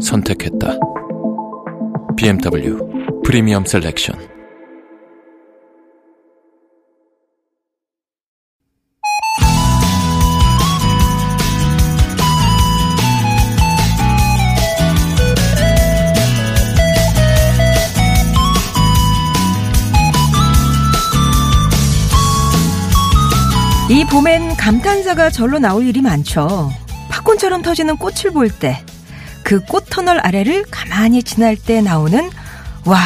선택했다. BMW 프리미엄 셀렉션. 이 봄엔 감탄사가 절로 나올 일이 많죠. 팝콘처럼 터지는 꽃을 볼 때, 그 꽃터널 아래를 가만히 지날 때 나오는 와.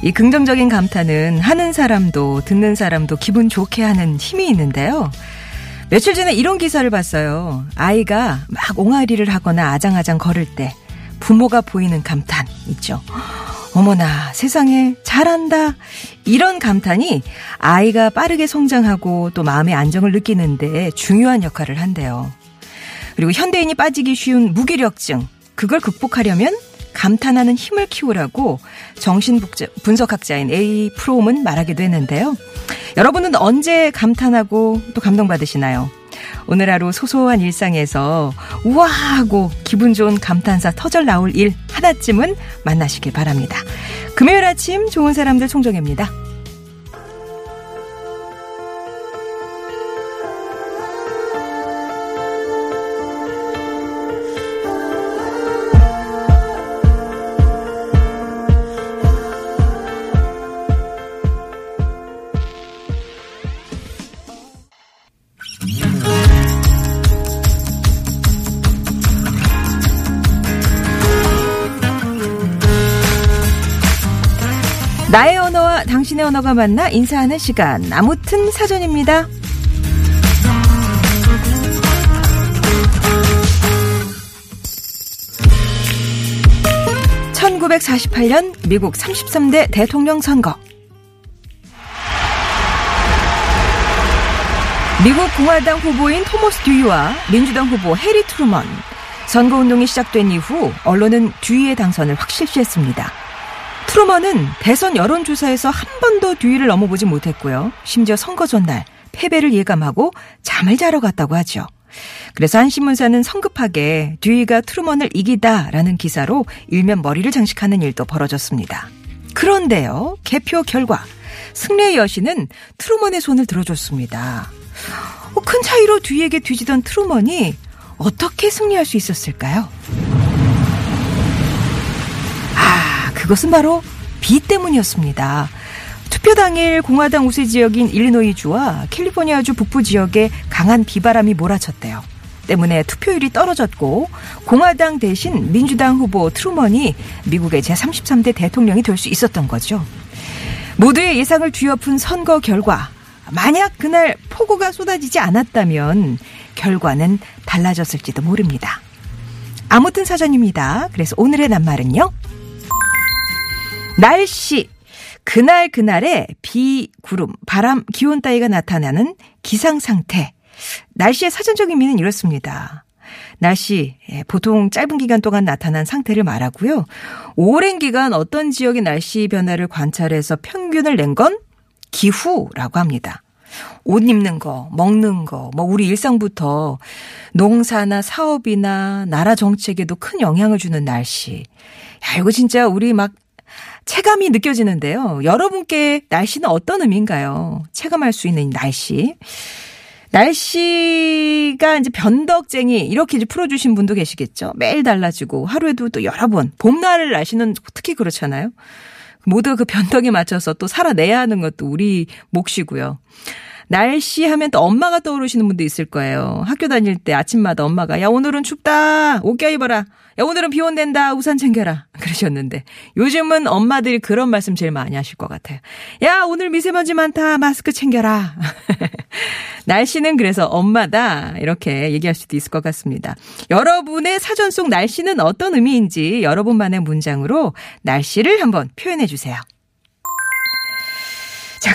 이 긍정적인 감탄은 하는 사람도 듣는 사람도 기분 좋게 하는 힘이 있는데요. 며칠 전에 이런 기사를 봤어요. 아이가 막 옹알이를 하거나 아장아장 걸을 때 부모가 보이는 감탄 있죠. 어머나 세상에 잘한다 이런 감탄이 아이가 빠르게 성장하고 또 마음의 안정을 느끼는데 중요한 역할을 한대요. 그리고 현대인이 빠지기 쉬운 무기력증 그걸 극복하려면 감탄하는 힘을 키우라고 정신분석학자인 A 프롬은 말하기도 했는데요. 여러분은 언제 감탄하고 또 감동받으시나요? 오늘 하루 소소한 일상에서 우와 하고 기분 좋은 감탄사 터절 나올 일 하나쯤은 만나시길 바랍니다. 금요일 아침 좋은 사람들 총정입니다. 언어가 만나 인사하는 시간. 아무튼 사전입니다. 1948년 미국 33대 대통령 선거. 미국 공화당 후보인 토머스 듀이와 민주당 후보 해리 트루먼. 선거운동이 시작된 이후 언론은 듀이의 당선을 확실시했습니다. 트루먼은 대선 여론조사에서 한 번도 듀이를 넘어보지 못했고요. 심지어 선거 전날 패배를 예감하고 잠을 자러 갔다고 하죠. 그래서 한 신문사는 성급하게 듀이가 트루먼을 이기다라는 기사로 일면 머리를 장식하는 일도 벌어졌습니다. 그런데요, 개표 결과 승리의 여신은 트루먼의 손을 들어줬습니다. 어, 큰 차이로 듀이에게 뒤지던 트루먼이 어떻게 승리할 수 있었을까요? 아, 그것은 바로 비 때문이었습니다. 투표 당일 공화당 우세 지역인 일리노이주와 캘리포니아주 북부 지역에 강한 비바람이 몰아쳤대요. 때문에 투표율이 떨어졌고 공화당 대신 민주당 후보 트루먼이 미국의 제33대 대통령이 될 수 있었던 거죠. 모두의 예상을 뒤엎은 선거 결과 만약 그날 폭우가 쏟아지지 않았다면 결과는 달라졌을지도 모릅니다. 아무튼 사전입니다. 그래서 오늘의 낱말은요. 날씨. 그날 그날에 비, 구름, 바람, 기온 따위가 나타나는 기상 상태. 날씨의 사전적 의미는 이렇습니다. 날씨, 예, 보통 짧은 기간 동안 나타난 상태를 말하고요. 오랜 기간 어떤 지역의 날씨 변화를 관찰해서 평균을 낸 건 기후라고 합니다. 옷 입는 거, 먹는 거, 뭐 우리 일상부터 농사나 사업이나 나라 정책에도 큰 영향을 주는 날씨. 야, 이거 진짜 우리 막 체감이 느껴지는데요. 여러분께 날씨는 어떤 의미인가요? 체감할 수 있는 날씨. 날씨가 이제 변덕쟁이 이렇게 이제 풀어주신 분도 계시겠죠. 매일 달라지고 하루에도 또 여러 번 봄날 날씨는 특히 그렇잖아요. 모두 그 변덕에 맞춰서 또 살아내야 하는 것도 우리 몫이고요. 날씨 하면 또 엄마가 떠오르시는 분도 있을 거예요. 학교 다닐 때 아침마다 엄마가 야 오늘은 춥다 옷 껴입어라. 야 오늘은 비 온댄다 우산 챙겨라. 그러셨는데 요즘은 엄마들이 그런 말씀 제일 많이 하실 것 같아요. 야 오늘 미세먼지 많다 마스크 챙겨라. 날씨는 그래서 엄마다 이렇게 얘기할 수도 있을 것 같습니다. 여러분의 사전 속 날씨는 어떤 의미인지 여러분만의 문장으로 날씨를 한번 표현해 주세요.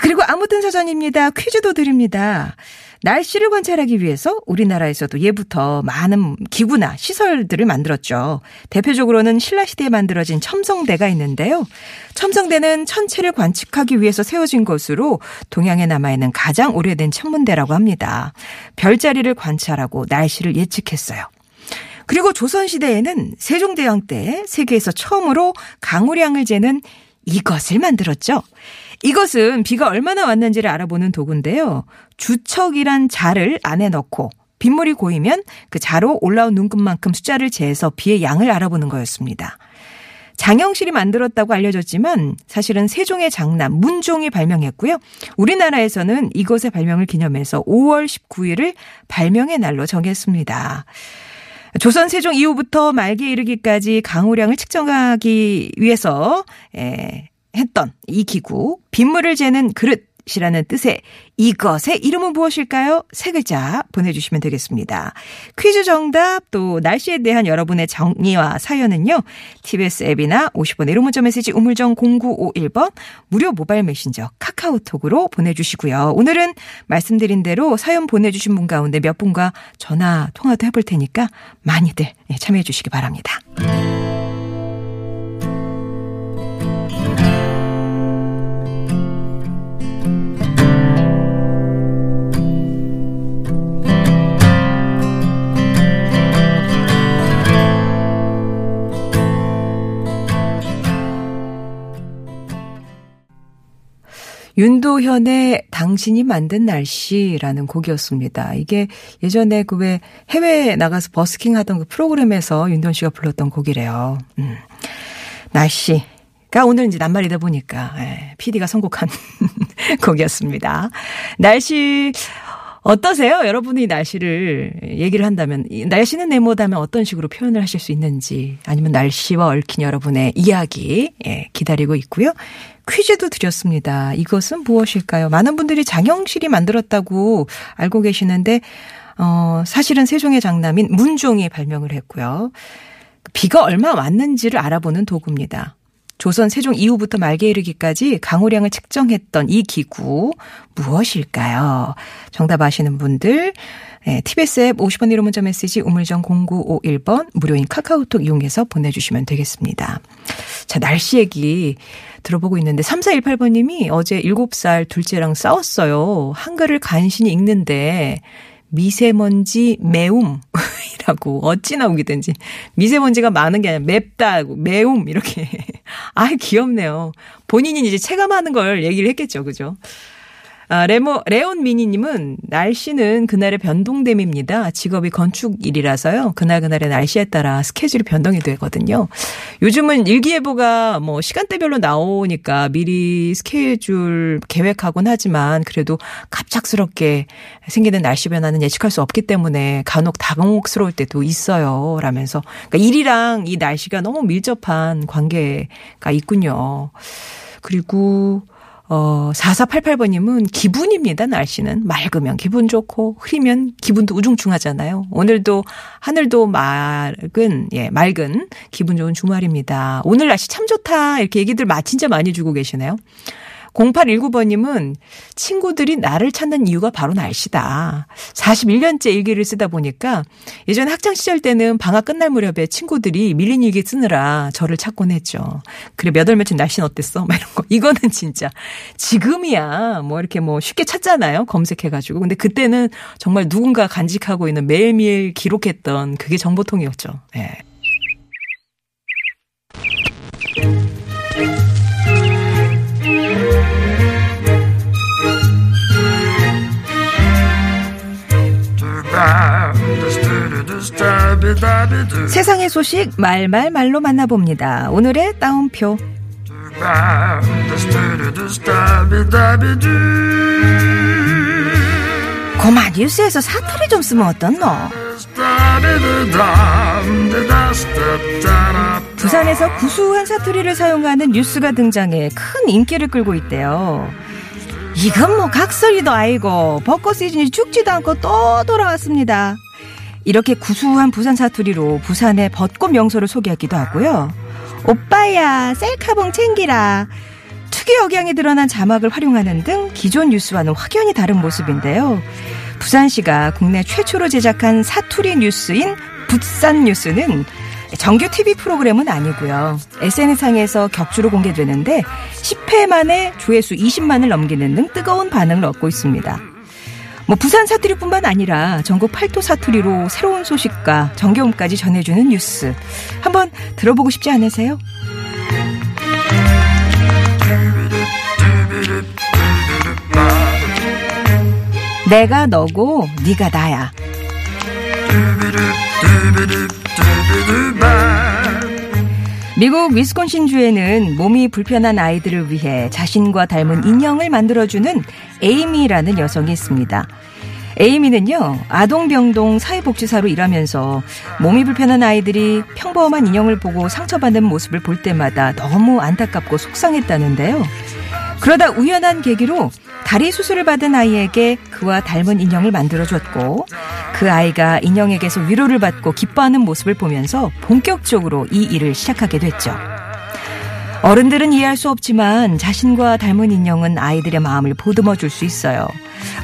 자, 그리고 아무튼 사전입니다. 퀴즈도 드립니다. 날씨를 관찰하기 위해서 우리나라에서도 예부터 많은 기구나 시설들을 만들었죠. 대표적으로는 신라시대에 만들어진 첨성대가 있는데요. 첨성대는 천체를 관측하기 위해서 세워진 것으로 동양에 남아있는 가장 오래된 천문대라고 합니다. 별자리를 관찰하고 날씨를 예측했어요. 그리고 조선시대에는 세종대왕 때 세계에서 처음으로 강우량을 재는 이것을 만들었죠. 이것은 비가 얼마나 왔는지를 알아보는 도구인데요. 주척이란 자를 안에 넣고 빗물이 고이면 그 자로 올라온 눈금만큼 숫자를 재서 비의 양을 알아보는 거였습니다. 장영실이 만들었다고 알려졌지만 사실은 세종의 장남 문종이 발명했고요. 우리나라에서는 이것의 발명을 기념해서 5월 19일을 발명의 날로 정했습니다. 조선 세종 이후부터 말기에 이르기까지 강우량을 측정하기 위해서 에, 했던 이 기구 빗물을 재는 그릇 이라는 뜻의 이것의 이름은 무엇일까요? 세 글자 보내주시면 되겠습니다. 퀴즈 정답 또 날씨에 대한 여러분의 정의와 사연은요. TBS 앱이나 50원 1호 문자 메시지 우물정 0951번 무료 모바일 메신저 카카오톡으로 보내주시고요. 오늘은 말씀드린 대로 사연 보내주신 분 가운데 몇 분과 전화 통화도 해볼 테니까 많이들 예, 참여해 주시기 바랍니다. 윤도현의 당신이 만든 날씨라는 곡이었습니다. 이게 예전에 그 왜 해외에 나가서 버스킹 하던 그 프로그램에서 윤도현 씨가 불렀던 곡이래요. 음. 날씨 가 오늘 이제 낱말이다 보니까 예, PD가 선곡한 곡이었습니다. 날씨 어떠세요? 여러분이 날씨를 얘기를 한다면 날씨는 네모다면 어떤 식으로 표현을 하실 수 있는지 아니면 날씨와 얽힌 여러분의 이야기 예, 기다리고 있고요. 퀴즈도 드렸습니다. 이것은 무엇일까요? 많은 분들이 장영실이 만들었다고 알고 계시는데 어, 사실은 세종의 장남인 문종이 발명을 했고요. 비가 얼마 왔는지를 알아보는 도구입니다. 조선 세종 이후부터 말기에 이르기까지 강우량을 측정했던 이 기구 무엇일까요? 정답 아시는 분들 네, TBS 앱 50원 1호 문자 메시지 우물정 0951번 무료인 카카오톡 이용해서 보내주시면 되겠습니다. 자, 날씨 얘기 들어보고 있는데 3418번님이 어제 7살 둘째랑 싸웠어요. 한글을 간신히 읽는데 미세먼지 매움이라고 어찌 나오기든지 미세먼지가 많은 게 아니라 맵다고 매움 이렇게 아 귀엽네요. 본인이 이제 체감하는 걸 얘기를 했겠죠, 그죠? 아, 레모, 레온 미니님은 날씨는 그날의 변동됨입니다. 직업이 건축 일이라서요. 그날 그날의 날씨에 따라 스케줄이 변동이 되거든요. 요즘은 일기예보가 뭐 시간대별로 나오니까 미리 스케줄 계획하곤 하지만 그래도 갑작스럽게 생기는 날씨 변화는 예측할 수 없기 때문에 간혹 당혹스러울 때도 있어요. 라면서. 그러니까 일이랑 이 날씨가 너무 밀접한 관계가 있군요. 그리고 어, 4488번님은 기분입니다, 날씨는. 맑으면 기분 좋고, 흐리면 기분도 우중충하잖아요. 오늘도 하늘도 맑은, 예, 맑은 기분 좋은 주말입니다. 오늘 날씨 참 좋다. 이렇게 얘기들 진짜 많이 주고 계시네요. 0819번님은 친구들이 나를 찾는 이유가 바로 날씨다. 41년째 일기를 쓰다 보니까 예전 학창시절 때는 방학 끝날 무렵에 친구들이 밀린 일기 쓰느라 저를 찾곤 했죠. 그래, 몇 월 며칠 날씨는 어땠어? 막 이런 거. 이거는 진짜 지금이야 뭐 이렇게 뭐 쉽게 찾잖아요. 검색해가지고. 근데 그때는 정말 누군가 간직하고 있는 매일매일 기록했던 그게 정보통이었죠. 예. 네. 세상의 소식 말말말로 만나봅니다. 오늘의 따옴표. 고마 뉴스에서 사투리 좀 쓰면 어떻노? 부산에서 구수한 사투리를 사용하는 뉴스가 등장해 큰 인기를 끌고 있대요. 이건 뭐 각설이도 아니고 벚꽃 시즌이 죽지도 않고 또 돌아왔습니다. 이렇게 구수한 부산 사투리로 부산의 벚꽃 명소를 소개하기도 하고요. 오빠야 셀카봉 챙기라. 특이 억양이 드러난 자막을 활용하는 등 기존 뉴스와는 확연히 다른 모습인데요. 부산시가 국내 최초로 제작한 사투리 뉴스인 붓산 뉴스는 정규 TV 프로그램은 아니고요. SNS상에서 격주로 공개되는데 10회 만에 조회수 20만을 넘기는 등 뜨거운 반응을 얻고 있습니다. 뭐 부산 사투리뿐만 아니라 전국 팔도 사투리로 새로운 소식과 정겨움까지 전해주는 뉴스 한번 들어보고 싶지 않으세요? 내가 너고 네가 나야. 미국 위스콘신주에는 몸이 불편한 아이들을 위해 자신과 닮은 인형을 만들어주는 에이미라는 여성이 있습니다. 에이미는요, 아동병동 사회복지사로 일하면서 몸이 불편한 아이들이 평범한 인형을 보고 상처받는 모습을 볼 때마다 너무 안타깝고 속상했다는데요. 그러다 우연한 계기로 다리 수술을 받은 아이에게 그와 닮은 인형을 만들어줬고 그 아이가 인형에게서 위로를 받고 기뻐하는 모습을 보면서 본격적으로 이 일을 시작하게 됐죠. 어른들은 이해할 수 없지만 자신과 닮은 인형은 아이들의 마음을 보듬어 줄 수 있어요.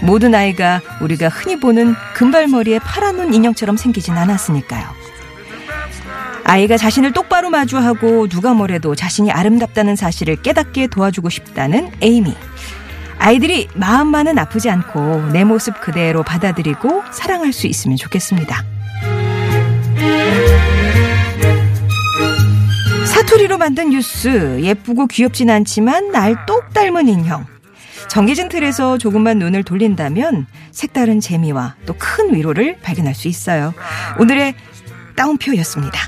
모든 아이가 우리가 흔히 보는 금발머리에 파란 눈 인형처럼 생기진 않았으니까요. 아이가 자신을 똑바로 마주하고 누가 뭐래도 자신이 아름답다는 사실을 깨닫게 도와주고 싶다는 에이미. 아이들이 마음만은 아프지 않고 내 모습 그대로 받아들이고 사랑할 수 있으면 좋겠습니다. 사투리로 만든 뉴스, 예쁘고 귀엽진 않지만 날 똑 닮은 인형. 정해진 틀에서 조금만 눈을 돌린다면 색다른 재미와 또 큰 위로를 발견할 수 있어요. 오늘의 따옴표였습니다.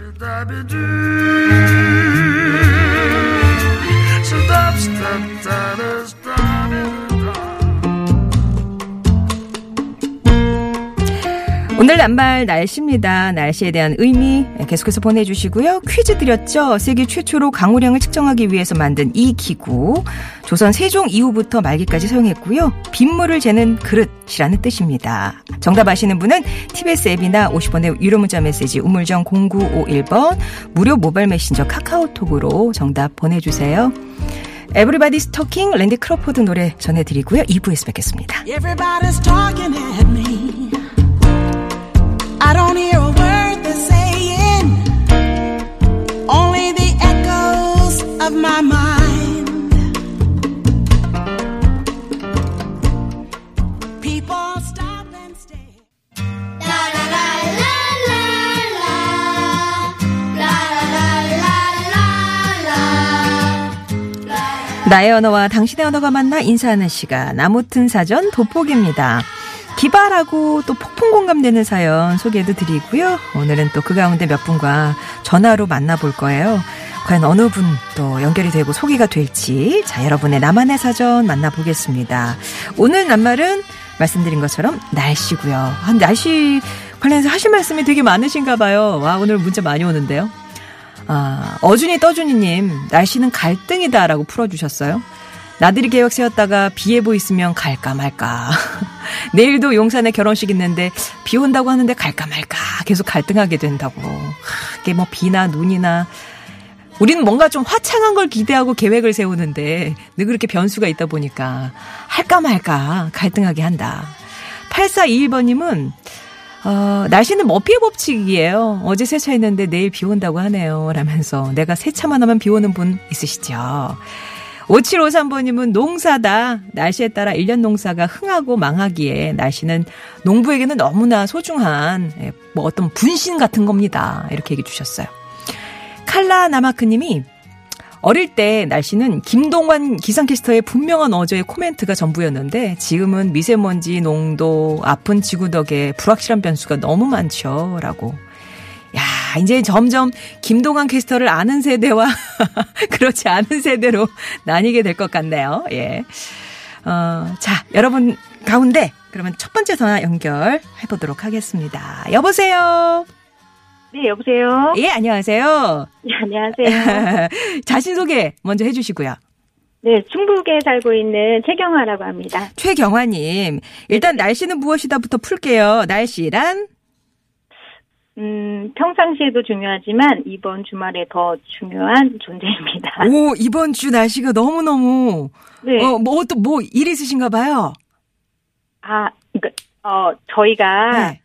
오늘 낱말 날씨입니다. 날씨에 대한 의미 계속해서 보내주시고요. 퀴즈 드렸죠. 세계 최초로 강우량을 측정하기 위해서 만든 이 기구. 조선 세종 이후부터 말기까지 사용했고요. 빗물을 재는 그릇이라는 뜻입니다. 정답 아시는 분은 TBS 앱이나 50원의 유료 문자 메시지 우물정 0951번 무료 모바일 메신저 카카오톡으로 정답 보내주세요. Everybody's Talkin' 랜디 크로포드 노래 전해드리고요. 2부에서 뵙겠습니다. 나의 언어와 당신의 언어가 만나 인사하는 시간 나무튼 사전 돋보기입니다. 기발하고 또 폭풍 공감되는 사연 소개해도 드리고요. 오늘은 또 그 가운데 몇 분과 전화로 만나볼 거예요. 과연 어느 분 또 연결이 되고 소개가 될지 자 여러분의 나만의 사전 만나보겠습니다. 오늘 낱말은 말씀드린 것처럼 날씨고요. 한 날씨 관련해서 하실 말씀이 되게 많으신가 봐요. 와 오늘 문자 많이 오는데요. 아, 어준이 떠준이님 날씨는 갈등이다라고 풀어주셨어요. 나들이 계획 세웠다가 비 예보 있으면 갈까 말까. 내일도 용산에 결혼식 있는데 비 온다고 하는데 갈까 말까 계속 갈등하게 된다고. 이게 뭐 비나 눈이나 우리는 뭔가 좀 화창한 걸 기대하고 계획을 세우는데 늘 그렇게 변수가 있다 보니까 할까 말까 갈등하게 한다. 8421번님은 어, 날씨는 머피의 법칙이에요. 어제 세차했는데 내일 비 온다고 하네요. 라면서 내가 세차만 하면 비 오는 분 있으시죠? 5753번님은 농사다. 날씨에 따라 1년 농사가 흥하고 망하기에 날씨는 농부에게는 너무나 소중한 예, 뭐 어떤 분신 같은 겁니다. 이렇게 얘기해 주셨어요. 칼라 나마크님이 어릴 때 날씨는 김동완 기상캐스터의 분명한 어제의 코멘트가 전부였는데 지금은 미세먼지 농도 아픈 지구 덕에 불확실한 변수가 너무 많죠. 라고 야, 이제 점점 김동완 캐스터를 아는 세대와 그렇지 않은 세대로 나뉘게 될 것 같네요. 예. 어, 자, 여러분 가운데 그러면 첫 번째 전화 연결해 보도록 하겠습니다. 여보세요. 네, 여보세요? 예, 안녕하세요. 네, 안녕하세요. 자신 소개 먼저 해주시고요. 네, 충북에 살고 있는 최경화라고 합니다. 최경화님, 일단 날씨는 무엇이다부터 풀게요. 날씨란? 음, 평상시에도 중요하지만 이번 주말에 더 중요한 존재입니다. 오, 이번 주 날씨가 너무너무, 네. 어, 뭐, 또, 뭐, 일 있으신가 봐요. 아, 그니까, 어, 저희가, 네.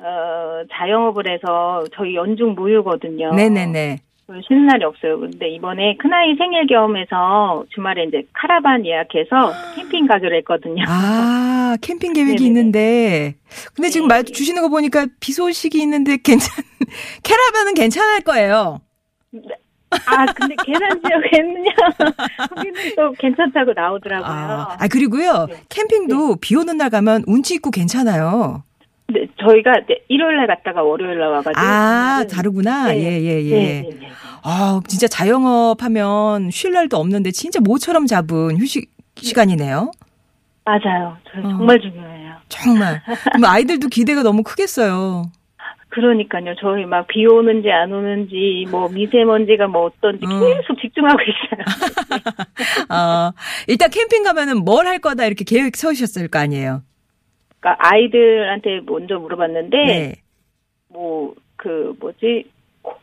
어, 자영업을 해서 저희 연중 무휴거든요. 네네네. 쉬는 날이 없어요. 근데 이번에 큰아이 생일 겸해서 주말에 이제 카라반 예약해서 캠핑 가기로 했거든요. 아, 캠핑 계획이 네네네. 있는데. 근데 지금 네. 말 주시는 거 보니까 비 소식이 있는데 괜찮, 캐라반은 괜찮을 거예요. 아, 근데 계산 지역에는요. 거기는 또 괜찮다고 나오더라고요. 아, 아, 그리고요. 네. 캠핑도 비 오는 날 가면 운치 있고 괜찮아요. 네, 저희가 네, 일요일 날 갔다가 월요일 날 와가지고. 아, 다르구나. 네. 예, 예, 예. 네, 네, 네. 아, 진짜 자영업 하면 쉴 날도 없는데 진짜 모처럼 잡은 휴식 시간이네요. 맞아요. 저 어. 정말 중요해요. 정말. 아이들도 기대가 너무 크겠어요. 그러니까요. 저희 막 비 오는지 안 오는지 뭐 미세먼지가 뭐 어떤지 어. 계속 집중하고 있어요. 어, 일단 캠핑 가면은 뭘 할 거다 이렇게 계획 세우셨을 거 아니에요. 그러니까 아이들한테 먼저 물어봤는데 네. 뭐그 뭐지 고-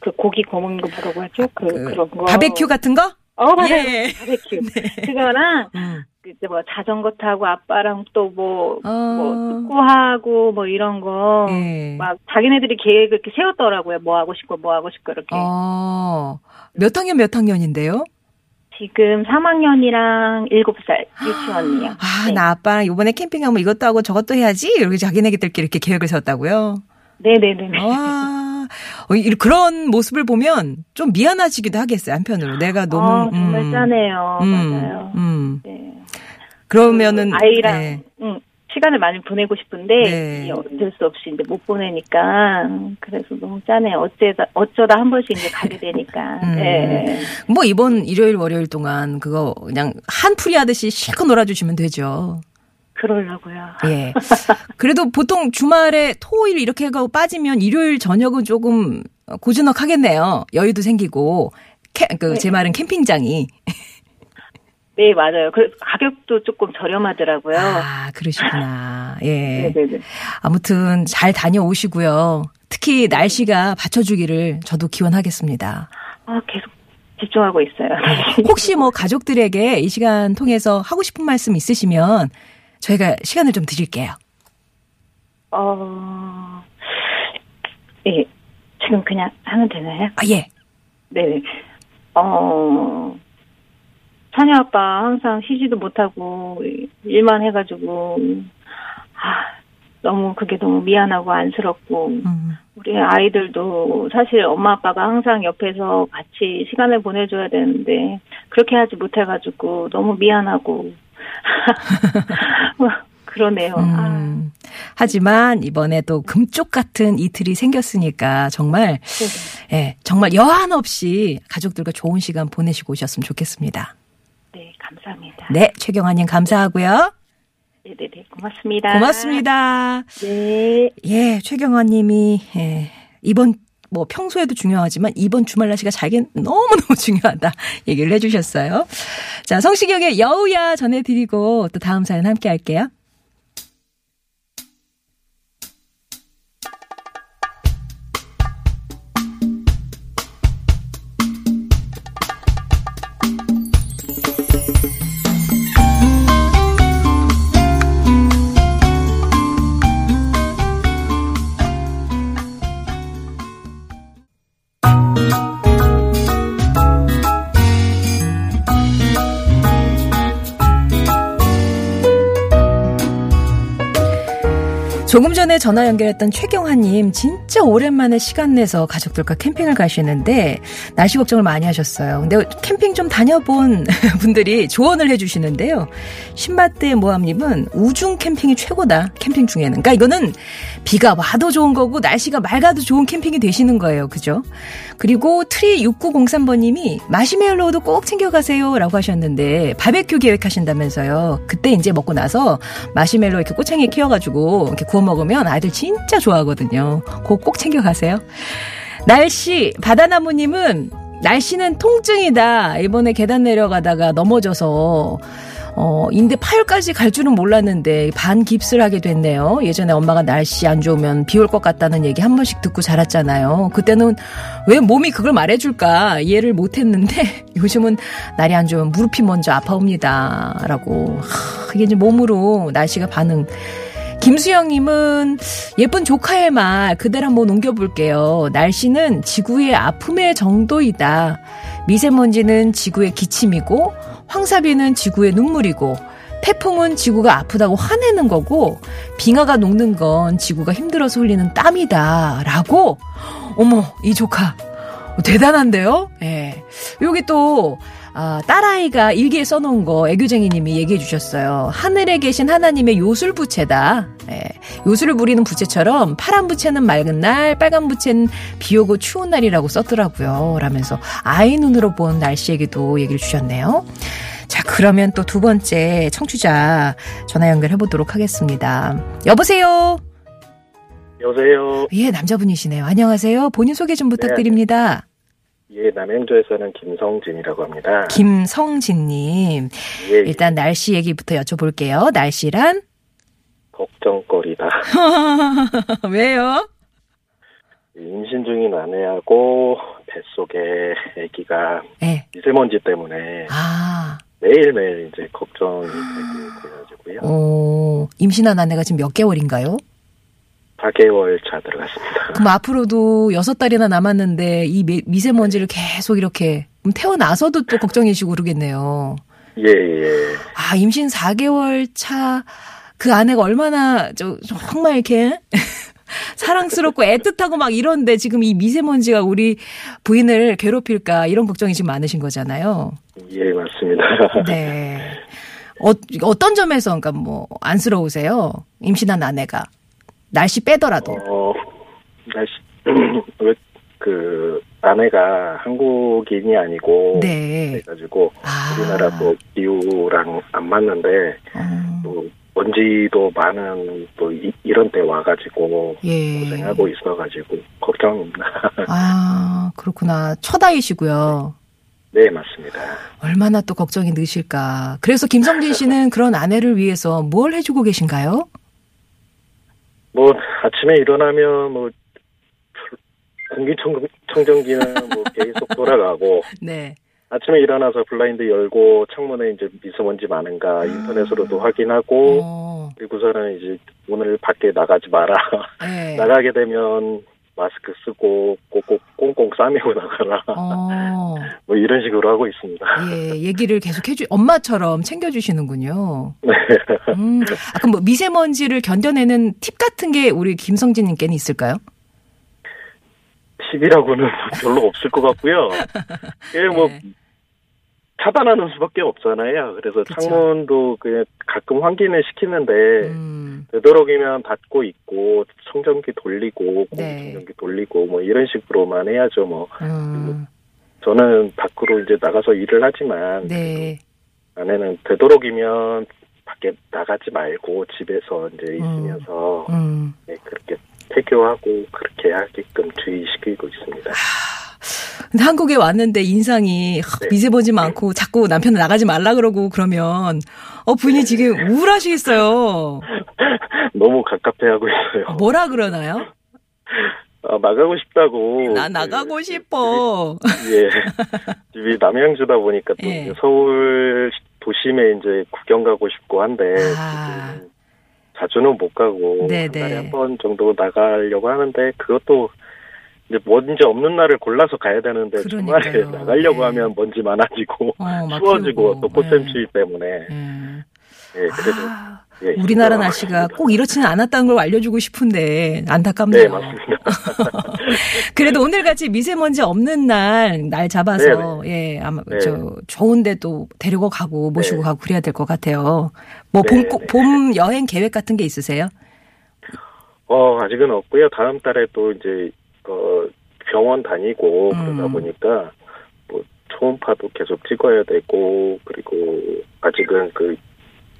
그 고기 먹는 거 뭐라고 하죠? 그, 그 그런 거. 바베큐 같은 거? 어 맞아요. 예. 바베큐. 그거랑 음. 이제 뭐 자전거 타고 아빠랑 또뭐 어. 뭐 축구하고 뭐 이런 거. 예. 막 자기네들이 계획을 이렇게 세웠더라고요. 뭐 하고 싶고 뭐 하고 싶고 이렇게. 어, 몇 학년 몇 학년인데요? 지금 3학년이랑 7살 유치원이요. 아, 네. 나 아빠랑 이번에 캠핑 가면 이것도 하고 저것도 해야지. 이렇게 자기네들끼리 이렇게 계획을 세웠다고요. 네네네. 와, 어, 이- 그런 모습을 보면 좀 미안하시기도 하겠어요, 한편으로. 내가 너무. 아, 정말 음, 짜네요. 음, 맞아요. 음. 네. 그러면은. 아이랑 네. 응, 시간을 많이 보내고 싶은데 네. 어쩔 수 없이 이제 못 보내니까 음, 그래서 너무 짜네요. 어쩌다 어쩌다 한 번씩 이제 가게 되니까. 음. 네. 뭐 이번 일요일, 월요일 동안 그거 그냥 한풀이 하듯이 실컷 놀아주시면 되죠. 그러려고요. 예. 그래도 보통 주말에 토일 이렇게 하고 빠지면 일요일 저녁은 조금 고즈넉하겠네요. 여유도 생기고. 그제 말은 캠핑장이. 네 맞아요. 그 가격도 조금 저렴하더라고요. 아, 그러시구나. 예. 네네네. 아무튼 잘 다녀오시고요. 특히 날씨가 받쳐주기를 저도 기원하겠습니다. 아 계속 집중하고 있어요. 혹시 뭐 가족들에게 이 시간 통해서 하고 싶은 말씀 있으시면 저희가 시간을 좀 드릴게요. 어, 예, 지금 그냥 하면 되나요? 아, 예. 네. 어, 찬이 아빠 항상 쉬지도 못하고 일만 해가지고, 아, 너무 그게 너무 미안하고 안쓰럽고, 음, 우리 아이들도 사실 엄마 아빠가 항상 옆에서 같이 시간을 보내줘야 되는데, 그렇게 하지 못해가지고 너무 미안하고, 뭐, 그러네요. 아, 음. 하지만 이번에 또 금쪽 같은 이틀이 생겼으니까 정말, 네, 예, 정말 여한 없이 가족들과 좋은 시간 보내시고 오셨으면 좋겠습니다. 네, 감사합니다. 네, 최경환님 감사하고요. 네네네, 고맙습니다. 고맙습니다. 네. 예, 최경환님이 예, 이번 뭐 평소에도 중요하지만 이번 주말 날씨가 자기는 너무너무 중요하다 얘기를 해주셨어요. 자, 성시경의 여우야 전해드리고 또 다음 사연 함께 할게요. 전에 전화 연결했던 최경화님 진짜 오랜만에 시간 내서 가족들과 캠핑을 가시는데 날씨 걱정을 많이 하셨어요. 근데 캠핑 좀 다녀본 분들이 조언을 해주시는데요. 신밧드의 모험님은 우중 캠핑이 최고다. 캠핑 중에는. 그러니까 이거는 비가 와도 좋은 거고 날씨가 맑아도 좋은 캠핑이 되시는 거예요. 그죠? 그리고 트리 6903번님이 마시멜로우도 꼭 챙겨가세요 라고 하셨는데 바베큐 계획하신다면서요. 그때 이제 먹고 나서 마시멜로 이렇게 꼬챙이 키워가지고 이렇게 구워 먹으면 아이들 진짜 좋아하거든요. 그거 꼭 챙겨가세요. 날씨 바다나무님은 날씨는 통증이다. 이번에 계단 내려가다가 넘어져서 어, 인대 파열까지 갈 줄은 몰랐는데 반 깁스를 하게 됐네요. 예전에 엄마가 날씨 안 좋으면 비 올 것 같다는 얘기 한 번씩 듣고 자랐잖아요. 그때는 왜 몸이 그걸 말해줄까 이해를 못했는데 요즘은 날이 안 좋으면 무릎이 먼저 아파옵니다. 라고. 하, 이게 이제 몸으로 날씨가 반응. 김수영님은 예쁜 조카의 말 그대로 한번 옮겨볼게요. 날씨는 지구의 아픔의 정도이다. 미세먼지는 지구의 기침이고 황사비는 지구의 눈물이고 태풍은 지구가 아프다고 화내는 거고 빙하가 녹는 건 지구가 힘들어서 흘리는 땀이다. 라고 어머 이 조카 대단한데요? 예. 네. 여기 또 아, 딸아이가 일기에 써놓은 거 애교쟁이님이 얘기해 주셨어요. 하늘에 계신 하나님의 요술 부채다. 예, 요술을 부리는 부채처럼 파란 부채는 맑은 날, 빨간 부채는 비 오고 추운 날이라고 썼더라고요. 라면서 아이 눈으로 본 날씨 얘기도 얘기를 주셨네요. 자, 그러면 또 두 번째 청취자 전화 연결해 보도록 하겠습니다. 여보세요? 여보세요? 예, 남자분이시네요. 안녕하세요. 본인 소개 좀 부탁드립니다. 네. 예, 남양주에서는 김성진이라고 합니다. 김성진님. 예, 일단 날씨 얘기부터 여쭤볼게요. 날씨란? 걱정거리다. 왜요? 임신 중인 아내하고 뱃속에 아기가 네. 미세먼지 때문에 아. 매일매일 이제 걱정이 되고 그래가지고요. 오, 임신한 아내가 지금 몇 개월인가요? 4개월 차 들어갔습니다. 그럼 앞으로도 6달이나 남았는데 이 미세먼지를 계속 이렇게 태어나서도 또 걱정이시고 그러겠네요. 예, 예. 아, 임신 4개월 차 그 아내가 얼마나 저 정말 이렇게 사랑스럽고 애틋하고 막 이런데 지금 이 미세먼지가 우리 부인을 괴롭힐까 이런 걱정이 지금 많으신 거잖아요. 예, 맞습니다. 네. 어, 어떤 점에서 그러니까 뭐 안쓰러우세요? 임신한 아내가. 날씨 빼더라도. 어, 날씨, 왜그 아내가 한국인이 아니고. 네. 그래가지고 아. 우리나라 뭐 기후랑 안 맞는데, 음. 또 먼지도 많은 또 이, 런 때 와가지고 예. 고생하고 있어가지고 걱정입니다. 아 그렇구나 첫 아이시고요. 네 맞습니다. 얼마나 또 걱정이 느실까. 그래서 김성진 씨는 그런 아내를 위해서 뭘 해주고 계신가요? 뭐 아침에 일어나면 뭐 공기청정기는 뭐 계속 돌아가고 네. 아침에 일어나서 블라인드 열고 창문에 이제 미세먼지 많은가 아. 인터넷으로도 확인하고 어. 그리고서는 이제 오늘 밖에 나가지 마라 네. 나가게 되면 마스크 쓰고 꼭꼭 꽁꽁 싸매고 나가라. 어. 뭐 이런 식으로 하고 있습니다. 예, 얘기를 계속 해주, 엄마처럼 챙겨주시는군요. 네. 음, 아, 그럼 뭐 미세먼지를 견뎌내는 팁 같은 게 우리 김성진님께는 있을까요? 팁이라고는 별로 없을 것 같고요. 예, 뭐, 네. 차단하는 수밖에 없잖아요. 그래서 그쵸. 창문도 그냥 가끔 환기는 시키는데 음. 되도록이면 닫고 있고 청정기 돌리고 네. 공기청정기 돌리고 뭐 이런 식으로만 해야죠. 뭐 음. 저는 밖으로 이제 나가서 일을 하지만 네. 아내는 되도록이면 밖에 나가지 말고 집에서 이제 음. 있으면서 음. 네, 그렇게 태교하고 그렇게 하게끔 주의시키고 있습니다. 근데 한국에 왔는데 인상이 네. 미세먼지 많고 자꾸 남편을 나가지 말라 그러고 그러면 어 부인이 지금 우울하시겠어요. 너무 갑갑해하고 있어요. 뭐라 그러나요? 아, 나가고 싶다고. 나 나가고 네. 싶어. 예. 집이 남양주다 보니까 또 예. 서울 도심에 이제 구경 가고 싶고 한데 아. 자주는 못 가고 네네. 한 달에 한 번 정도 나가려고 하는데 그것도 이제 먼지 없는 날을 골라서 가야 되는데 그러니까요. 주말에 나가려고 네. 하면 먼지 많아지고 어, 추워지고 또 꽃샘추위 네. 때문에 네. 네, 그래도 아, 예, 우리나라 날씨가. 꼭 이렇지는 않았다는 걸 알려주고 싶은데 안타깝네요. 네, 맞습니다. 그래도 오늘같이 미세먼지 없는 날, 날 잡아서, 예, 아마, 네. 저, 좋은데 또 데리고 가고, 모시고 네. 가고 그래야 될 것 같아요. 뭐, 네, 봄, 네. 봄 여행 계획 같은 게 있으세요? 어, 아직은 없고요. 다음 달에 또 이제, 어, 병원 다니고 음. 그러다 보니까, 뭐, 초음파도 계속 찍어야 되고, 그리고 아직은 그,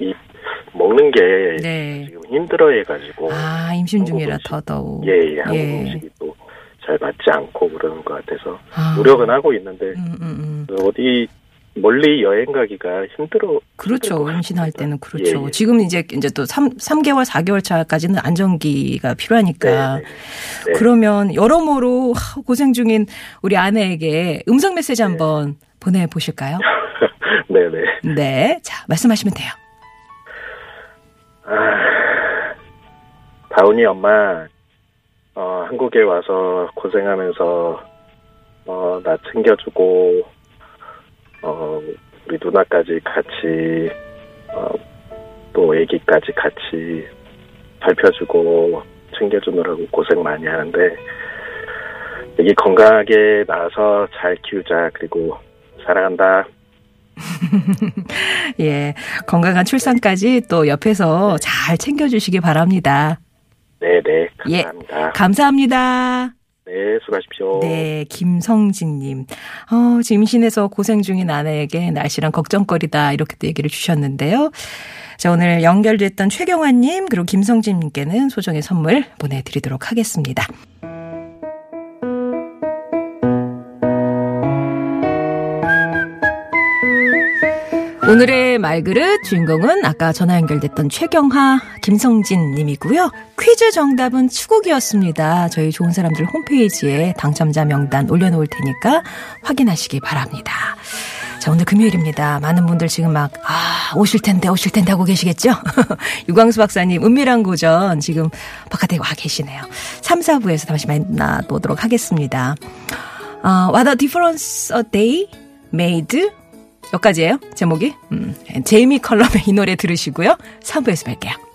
이, 먹는 게 네. 지금 힘들어 해가지고, 아, 임신 중이라 음식. 더더욱. 예, 예, 한국 예. 음식이 또 잘 맞지 않고 그러는 것 같아서, 아. 노력은 하고 있는데, 음, 음, 음. 그 어디, 멀리 여행 가기가 힘들어. 그렇죠. 임신할. 때는 그렇죠. 예, 예. 지금 이제, 이제 또 3, 삼개월 4개월 차까지는 안정기가 필요하니까. 네, 네, 네. 그러면 여러모로 하, 고생 중인 우리 아내에게 음성 메시지 한번 보내보실까요? 네네. 네. 자, 말씀하시면 돼요. 아, 다운이 엄마, 어, 한국에 와서 고생하면서, 어, 나 챙겨주고, 어, 우리 누나까지 같이, 어, 또 애기까지 같이 살펴주고, 챙겨주느라고 고생 많이 하는데, 애기 건강하게 나와서 잘 키우자. 그리고 사랑한다. 예. 건강한 출산까지 또 옆에서 잘 챙겨주시기 바랍니다. 네네. 예. 감사합니다. 감사합니다. 네, 수고하십시오. 네, 김성진님. 어, 임신해서 고생 중인 아내에게 날씨랑 걱정거리다 이렇게 또 얘기를 주셨는데요. 자, 오늘 연결됐던 최경환님 그리고 김성진님께는 소정의 선물 보내드리도록 하겠습니다. 오늘의 말그릇 주인공은 아까 전화 연결됐던 최경하, 김성진 님이고요. 퀴즈 정답은 추국이었습니다. 저희 좋은 사람들 홈페이지에 당첨자 명단 올려놓을 테니까 확인하시기 바랍니다. 자, 오늘 금요일입니다. 많은 분들 지금 막, 아, 오실 텐데, 오실 텐데 하고 계시겠죠? 유광수 박사님, 은밀한 고전 지금 바깥에 와 계시네요. 3, 4부에서 다시 만나보도록 하겠습니다. 아, What a difference a day made 여기까지예요 제목이? 음, 제이미 컬럼의 이 노래 들으시고요. 3부에서 뵐게요